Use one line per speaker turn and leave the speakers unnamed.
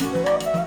Música